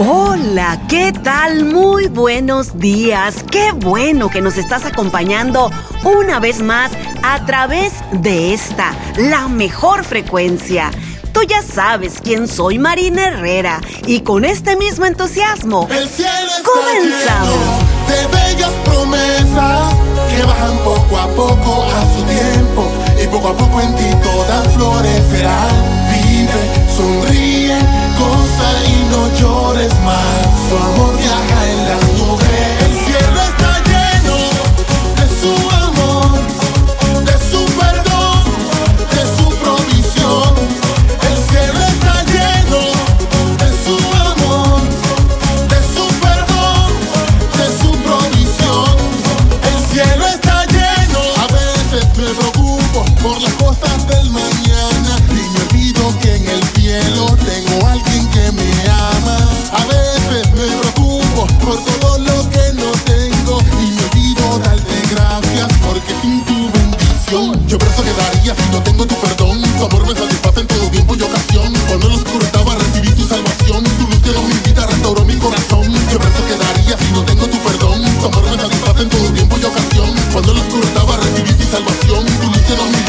Hola, ¿qué tal? Muy buenos días. Qué bueno que nos estás acompañando una vez más a través de esta, la mejor frecuencia. Tú ya sabes quién soy Marina Herrera y con este mismo entusiasmo El cielo comenzamos. Y poco a poco en ti todas florecerán no llores más, tu amor viaja en la Y me olvido que en el cielo tengo a alguien que me ama. A veces me preocupo por todo lo que no tengo. Y me olvidó darte gracias Porque sin tu bendición Yo verso que daría Si no tengo tu perdón. Tu amor me satisface en todo tiempo y ocasión. Cuando lo escortaba recibí tu salvación. Tu luz de mi invita, restauro mi corazón. Yo verso que daría si no tengo tu perdón. Tu amor me satisface en todo tiempo y ocasión. Cuando lo escortaba recibí tu salvación. Y tu luchas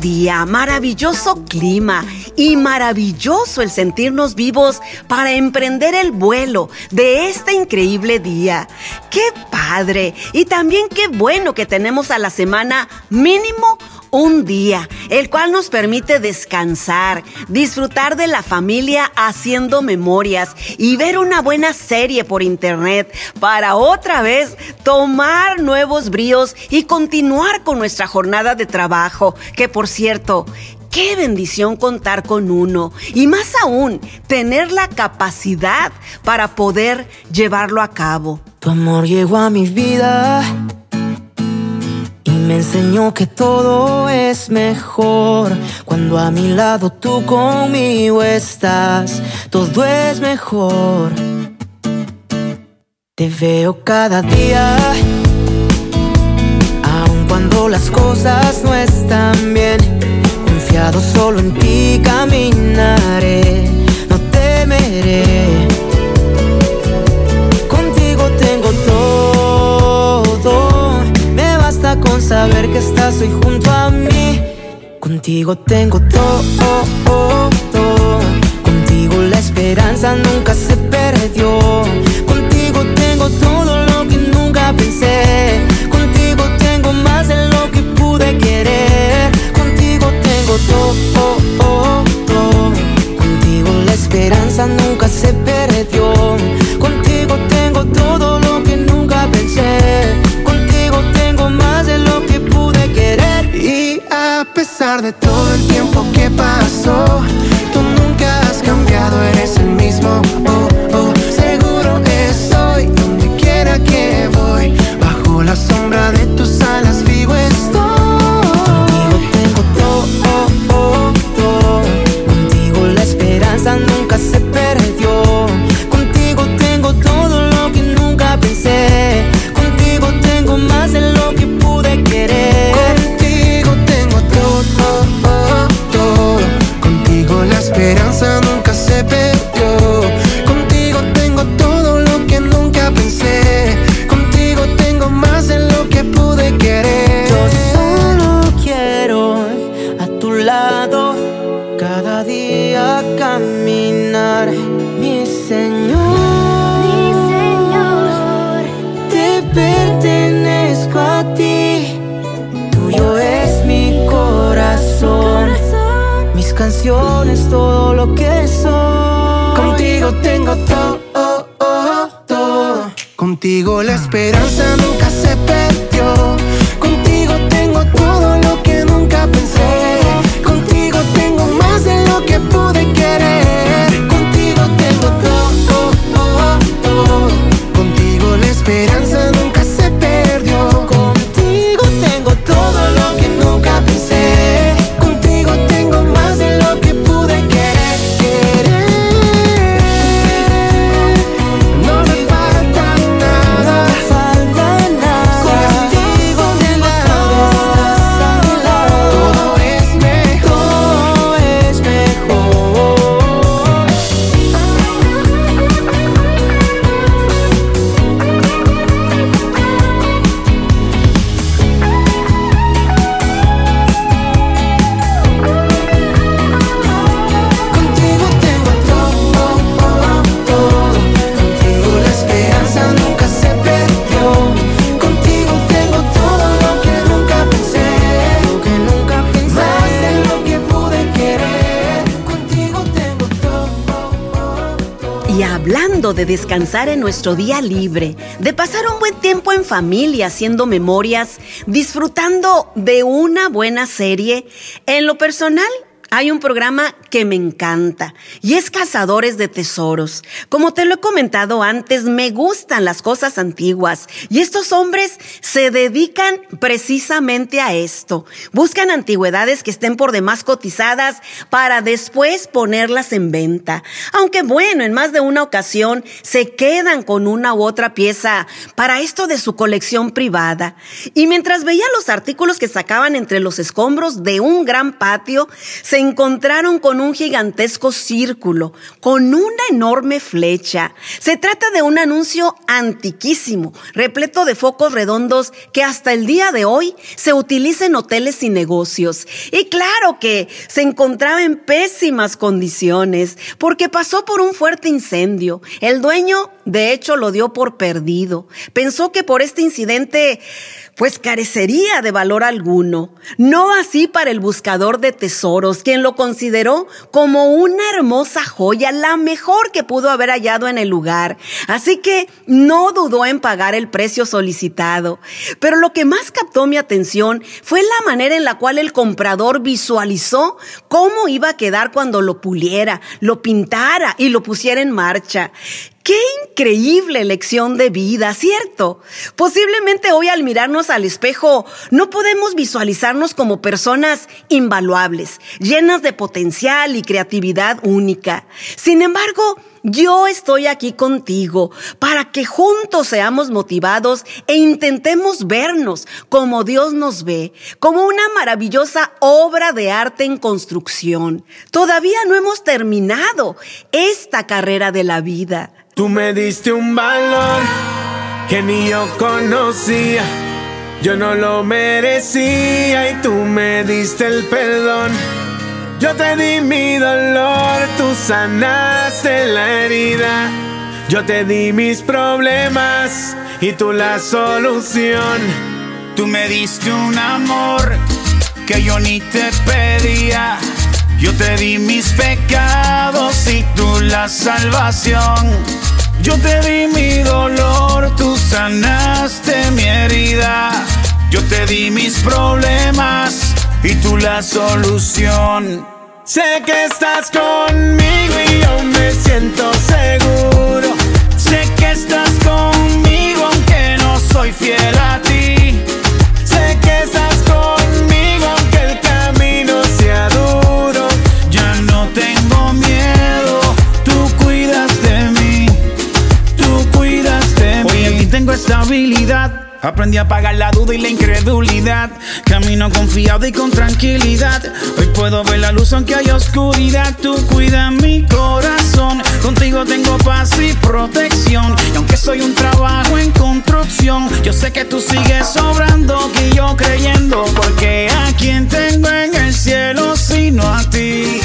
día, maravilloso clima y maravilloso el sentirnos vivos para emprender el vuelo de este increíble día. ¡Qué padre! Y también qué bueno que tenemos a la semana mínimo un día, el cual nos permite descansar, disfrutar de la familia haciendo memorias y ver una buena serie por internet para otra vez tomar nuevos bríos y continuar con nuestra jornada de trabajo, que por cierto, Qué bendición contar con uno y más aún tener la capacidad para poder llevarlo a cabo. Tu amor llegó a mi vida me enseñó que todo es mejor cuando a mi lado tú conmigo estás. Todo es mejor. Te veo cada día, aun cuando las cosas no están bien. Confiado solo en ti caminaré saber que estás hoy junto a mí. Contigo tengo todo, contigo la esperanza nunca se perdió. Contigo tengo todo lo que nunca pensé. Contigo tengo más de lo que pude querer. Contigo tengo todo, contigo la esperanza nunca se perdió. De todo el tiempo que pasó, tú nunca has cambiado, eres el mismo. Oh, nunca de descansar en nuestro día libre, de pasar un buen tiempo en familia haciendo memorias, disfrutando de una buena serie, en lo personal hay un programa que me encanta y es Cazadores de Tesoros. Como te lo he comentado antes, me gustan las cosas antiguas y estos hombres se dedican precisamente a esto. Buscan antigüedades que estén por demás cotizadas para después ponerlas en venta. Aunque bueno, en más de una ocasión se quedan con una u otra pieza para esto de su colección privada. Y mientras veía los artículos que sacaban entre los escombros de un gran patio, se encontraron con un gigantesco círculo, con una enorme flecha. Se trata de un anuncio antiquísimo, repleto de focos redondos que hasta el día de hoy se utiliza en hoteles y negocios. Y claro que se encontraba en pésimas condiciones, porque pasó por un fuerte incendio. El dueño, de hecho, lo dio por perdido. Pensó que por este incidente pues carecería de valor alguno. No así para el buscador de tesoros, quien lo consideró como una hermosa joya, la mejor que pudo haber hallado en el lugar. Así que no dudó en pagar el precio solicitado. Pero lo que más captó mi atención fue la manera en la cual el comprador visualizó cómo iba a quedar cuando lo puliera, lo pintara y lo pusiera en marcha. Qué increíble lección de vida, ¿cierto? Posiblemente hoy al mirarnos al espejo no podemos visualizarnos como personas invaluables, llenas de potencial y creatividad única. Sin embargo, yo estoy aquí contigo para que juntos seamos motivados e intentemos vernos como Dios nos ve, como una maravillosa obra de arte en construcción. Todavía no hemos terminado esta carrera de la vida. Tú me diste un valor que ni yo conocía. Yo no lo merecía y tú me diste el perdón. Yo te di mi dolor, tú sanaste la herida. Yo te di mis problemas y tú la solución. Tú me diste un amor que yo ni te pedía. Yo te di mis pecados y tú la salvación. Yo te di mi dolor, tú sanaste mi herida. Yo te di mis problemas y tú la solución. Sé que estás conmigo y yo me siento seguro. Sé que estás conmigo aunque no soy fiel a ti. Estabilidad. Aprendí a apagar la duda y la incredulidad. Camino confiado y con tranquilidad. Hoy puedo ver la luz aunque hay oscuridad. Tú cuidas mi corazón. Contigo tengo paz y protección. Y aunque soy un trabajo en construcción, yo sé que tú sigues sobrando que yo creyendo. Porque a quien tengo en el cielo sino a ti.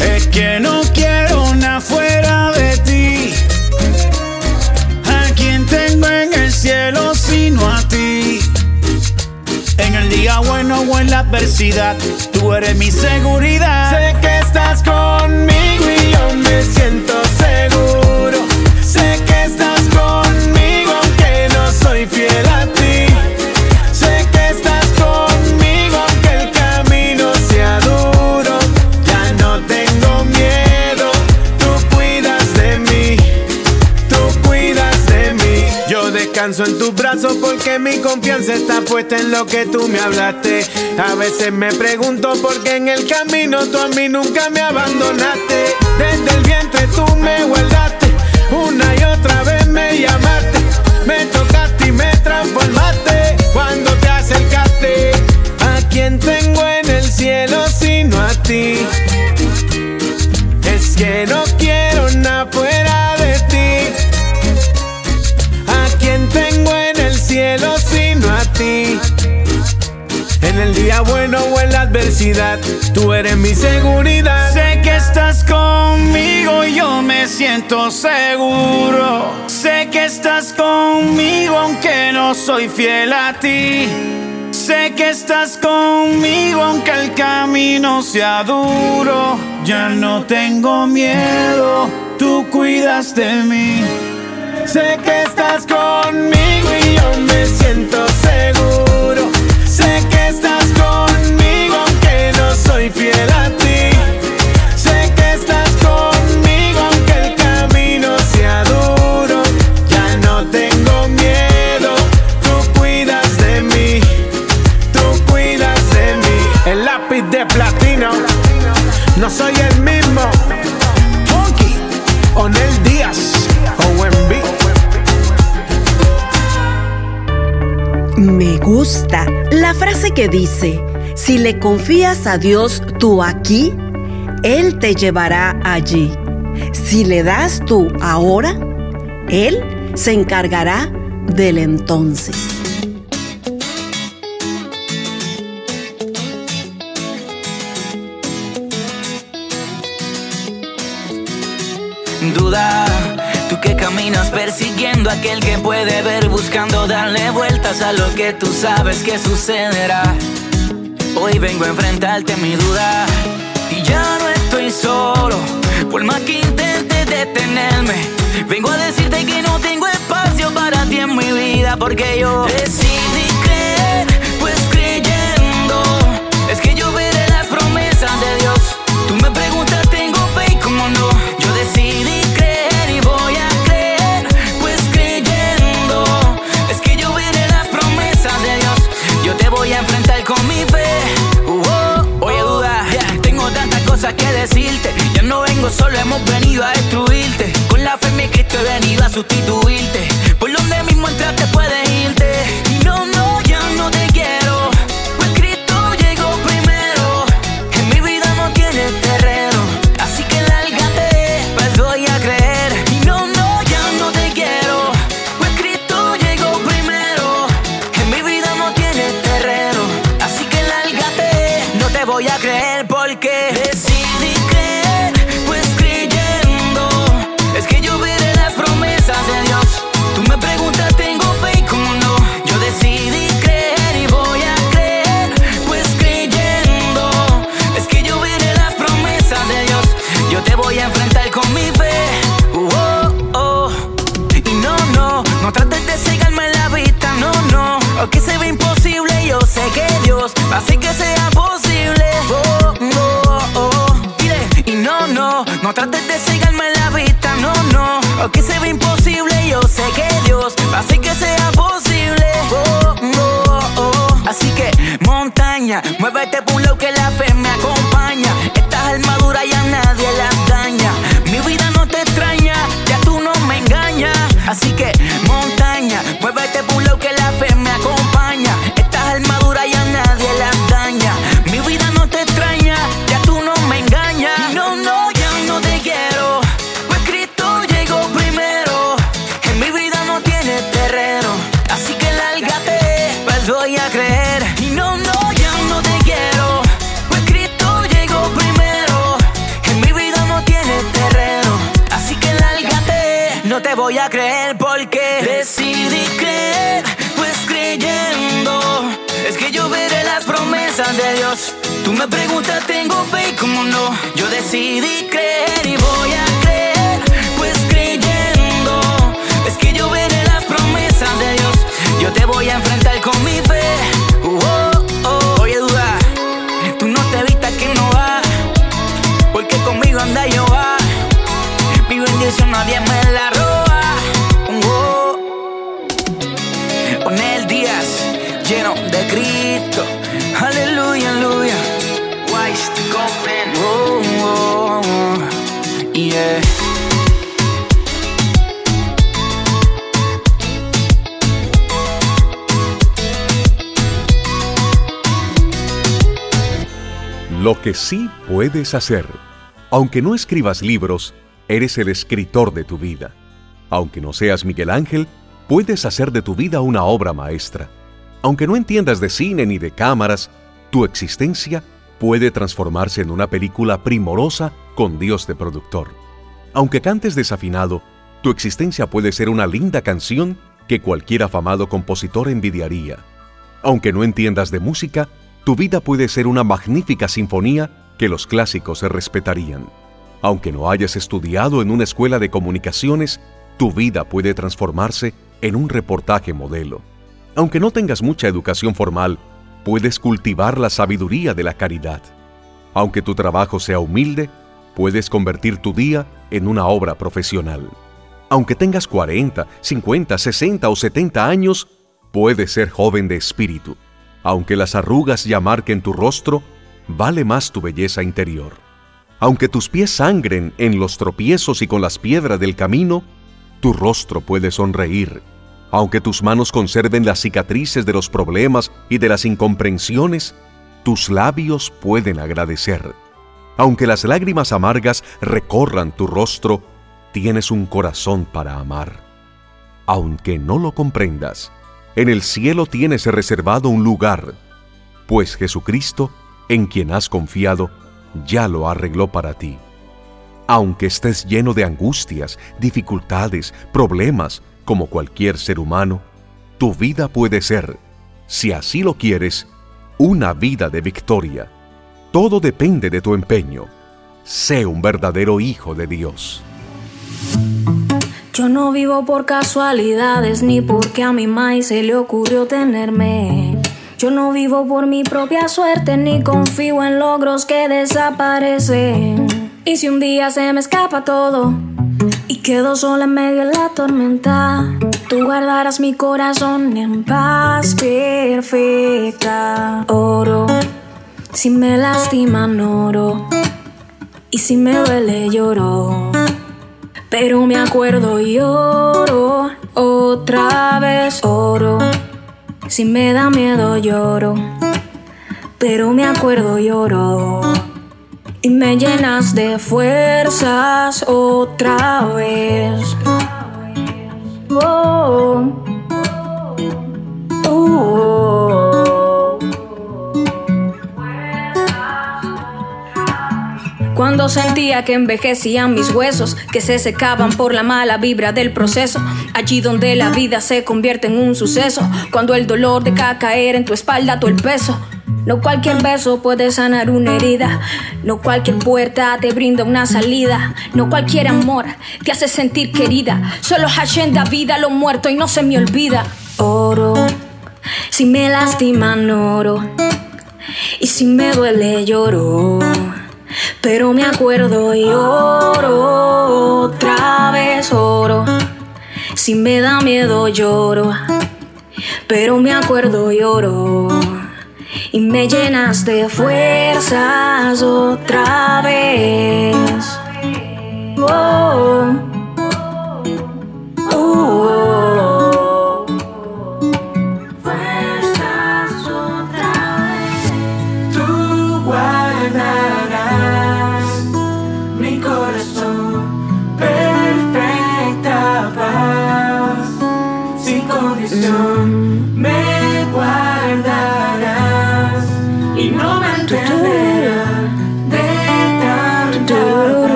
Es que no quiero nada fuera de ti. En la adversidad, tú eres mi seguridad. Sé que estás conmigo y yo me siento seguro. Sé que estás conmigo aunque no soy fiel a ti. Sé que estás conmigo aunque el camino sea duro. Ya no tengo miedo, tú cuidas de mí. Tú cuidas de mí. Yo descanso en tus porque mi confianza está puesta en lo que tú me hablaste. A veces me pregunto por qué en el camino tú a mí nunca me abandonaste. Desde el vientre tú me guardaste. Día bueno o en la adversidad, tú eres mi seguridad. Sé que estás conmigo y yo me siento seguro. Sé que estás conmigo aunque no soy fiel a ti. Sé que estás conmigo aunque el camino sea duro. Ya no tengo miedo, tú cuidas de mí. Sé que estás conmigo y yo me siento seguro. Me gusta la frase que dice, si le confías a Dios tú aquí, Él te llevará allí. Si le das tú ahora, Él se encargará del entonces. duda. Tú que caminas persiguiendo a aquel que puede ver, buscando darle vueltas a lo que tú sabes que sucederá. Hoy vengo a enfrentarte mi duda y ya no estoy solo. Por más que intentes detenerme, vengo a decirte que no tengo espacio para ti en mi vida porque yo decidí voy a creer. Y no, no, ya no te quiero. Pues Cristo llegó primero. En mi vida no tiene terreno. Así que lárgate, no te voy a creer porque decidí creer, pues creyendo. Es que yo veré las promesas de Dios. Tú me preguntas, tengo fe y cómo no. Yo decidí creer y voy a creer, te voy a enfrentar con mi fe. Oh, oh. Oye, duda, tú no te vistas que no va. Porque conmigo anda Jehová. Mi bendición nadie me la Lo que sí puedes hacer. Aunque no escribas libros, eres el escritor de tu vida. Aunque no seas Miguel Ángel, puedes hacer de tu vida una obra maestra. Aunque no entiendas de cine ni de cámaras, tu existencia puede transformarse en una película primorosa con Dios de productor. Aunque cantes desafinado, tu existencia puede ser una linda canción que cualquier afamado compositor envidiaría. Aunque no entiendas de música, tu vida puede ser una magnífica sinfonía que los clásicos se respetarían. Aunque no hayas estudiado en una escuela de comunicaciones, tu vida puede transformarse en un reportaje modelo. Aunque no tengas mucha educación formal, puedes cultivar la sabiduría de la caridad. Aunque tu trabajo sea humilde, puedes convertir tu día en una obra profesional. Aunque tengas 40, 50, 60 o 70 años, puedes ser joven de espíritu. Aunque las arrugas ya marquen tu rostro, vale más tu belleza interior. Aunque tus pies sangren en los tropiezos y con las piedras del camino, tu rostro puede sonreír. Aunque tus manos conserven las cicatrices de los problemas y de las incomprensiones, tus labios pueden agradecer. Aunque las lágrimas amargas recorran tu rostro, tienes un corazón para amar. Aunque no lo comprendas, en el cielo tienes reservado un lugar, pues Jesucristo, en quien has confiado, ya lo arregló para ti. Aunque estés lleno de angustias, dificultades, problemas, como cualquier ser humano, tu vida puede ser, si así lo quieres, una vida de victoria. Todo depende de tu empeño. Sé un verdadero hijo de Dios. Yo no vivo por casualidades ni porque a mi maíz se le ocurrió tenerme. Yo no vivo por mi propia suerte ni confío en logros que desaparecen. Y si un día se me escapa todo y quedo sola en medio de la tormenta, tú guardarás mi corazón en paz perfecta. Oro, si me lastiman oro y si me duele lloro. Pero me acuerdo y oro, otra vez oro. Si me da miedo lloro, pero me acuerdo y oro. Y me llenas de fuerzas otra vez. Oh, oh, oh. Cuando sentía que envejecían mis huesos, que se secaban por la mala vibra del proceso. Allí donde la vida se convierte en un suceso. Cuando el dolor deja caer en tu espalda todo el peso. No cualquier beso puede sanar una herida. No cualquier puerta te brinda una salida. No cualquier amor te hace sentir querida. Solo Hashem da vida a lo muerto y no se me olvida. Oro, si me lastiman oro. Y si me duele lloro. Pero me acuerdo y oro, otra vez oro. Si me da miedo lloro, pero me acuerdo y oro. Y me llenas de fuerzas otra vez. Oh,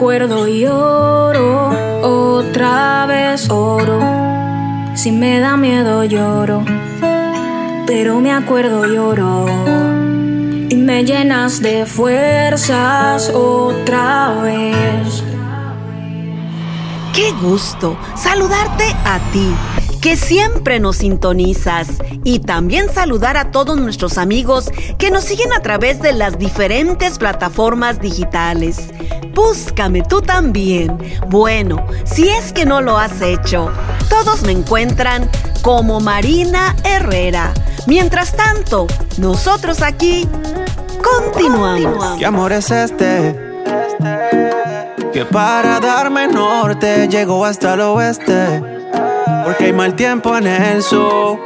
acuerdo y oro, otra vez oro. Si me da miedo lloro, pero me acuerdo y oro. Y me llenas de fuerzas otra vez. Qué gusto saludarte a ti, que siempre nos sintonizas, y también saludar a todos nuestros amigos que nos siguen a través de las diferentes plataformas digitales. Búscame tú también. Bueno, si es que no lo has hecho, todos me encuentran como Marina Herrera. Mientras tanto, nosotros aquí continuamos. ¿Qué amor es este? Que para darme norte llegó hasta el oeste. Porque hay mal tiempo en el sur.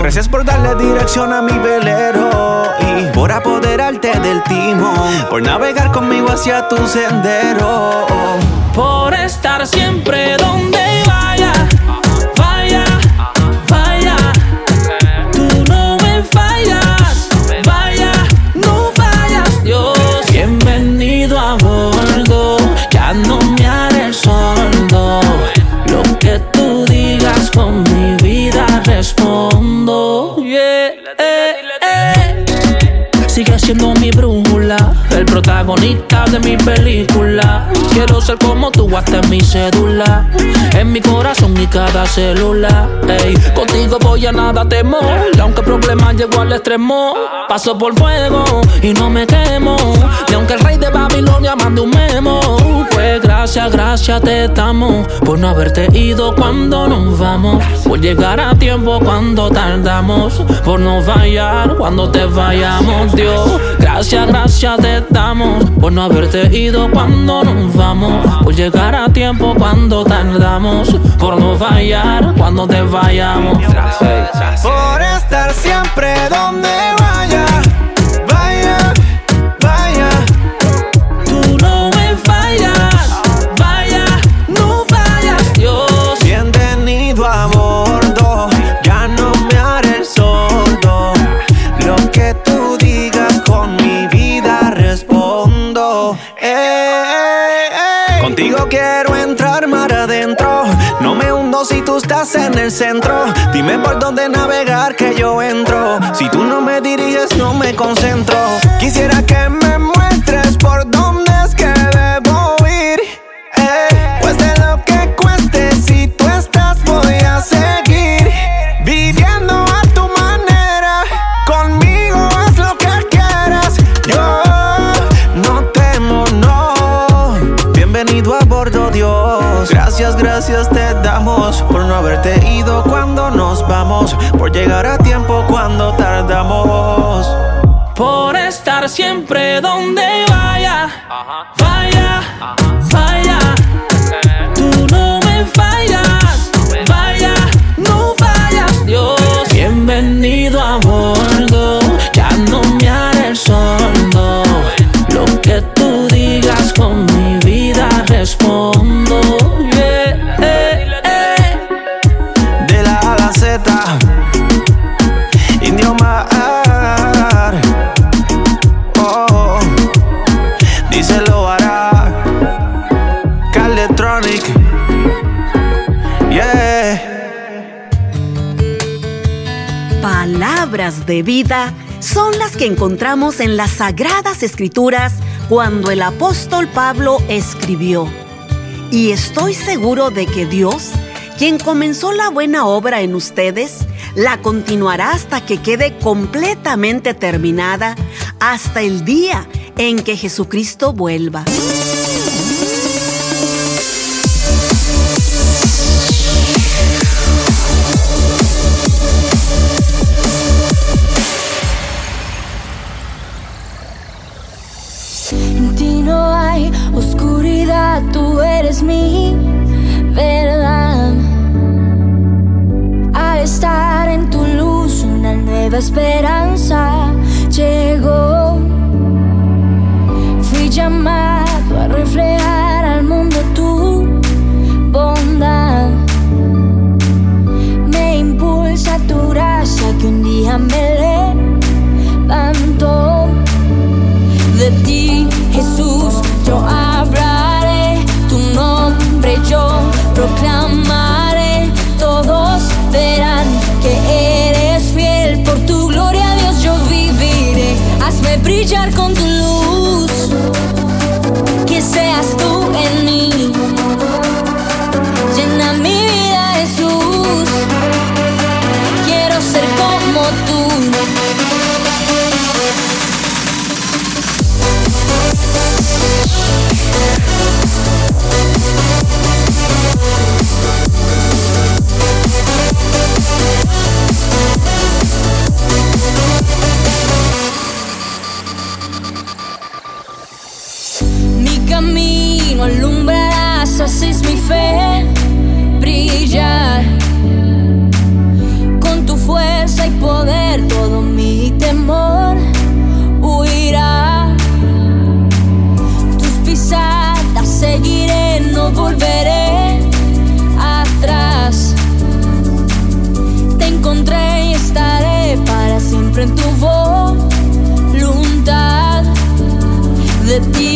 Gracias por darle dirección a mi velero. Y por apoderarte del timón. Por navegar conmigo hacia tu sendero. Ser como tú hasta en mi cédula, en mi corazón y cada célula. Ey, contigo voy a nada temor, aunque el problema llegó al extremo, paso por fuego y no me quemo. Y aunque el rey de Babilonia mande un memo, pues gracias, gracias te damos por no haberte ido cuando nos vamos, por llegar a tiempo cuando tardamos, por no fallar cuando te vayamos, Dios. Gracias, gracias te damos por no haberte ido cuando nos vamos, por llegar a tiempo cuando tardamos, por no fallar cuando te vayamos. Por estar siempre donde vaya. Vaya, Dime por dónde navegar que yo entro. Si tú no me diriges, no me concentro. Por llegar a Palabras de vida son las que encontramos en las sagradas escrituras cuando el apóstol Pablo escribió. Y estoy seguro de que Dios, quien comenzó la buena obra en ustedes, la continuará hasta que quede completamente terminada, hasta el día en que Jesucristo vuelva. Que mi fe brillar. Con tu fuerza y poder todo mi temor huirá. Tus pisadas seguiré, no volveré atrás. Te encontré y estaré para siempre en tu voluntad de ti,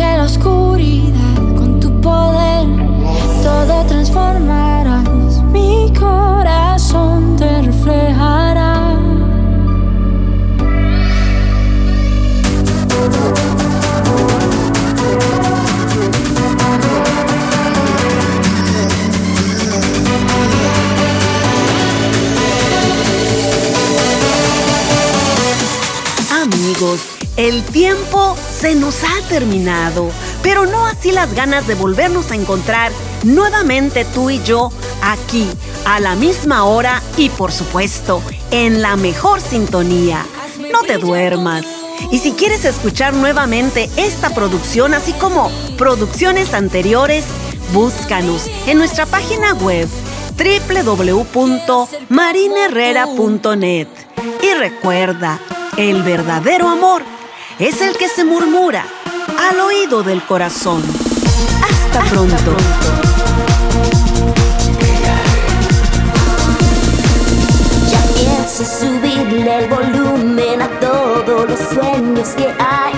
la oscuridad, con tu poder todo transformarás, mi corazón te reflejará. Amigos, el tiempo se nos ha terminado, pero no así las ganas de volvernos a encontrar nuevamente tú y yo aquí, a la misma hora y por supuesto, en la mejor sintonía. No te duermas. Y si quieres escuchar nuevamente esta producción, así como producciones anteriores, búscanos en nuestra página web www.marineherrera.net. Y recuerda, el verdadero amor es el que se murmura al oído del corazón. Hasta pronto. Ya pienso subirle el volumen a es que hay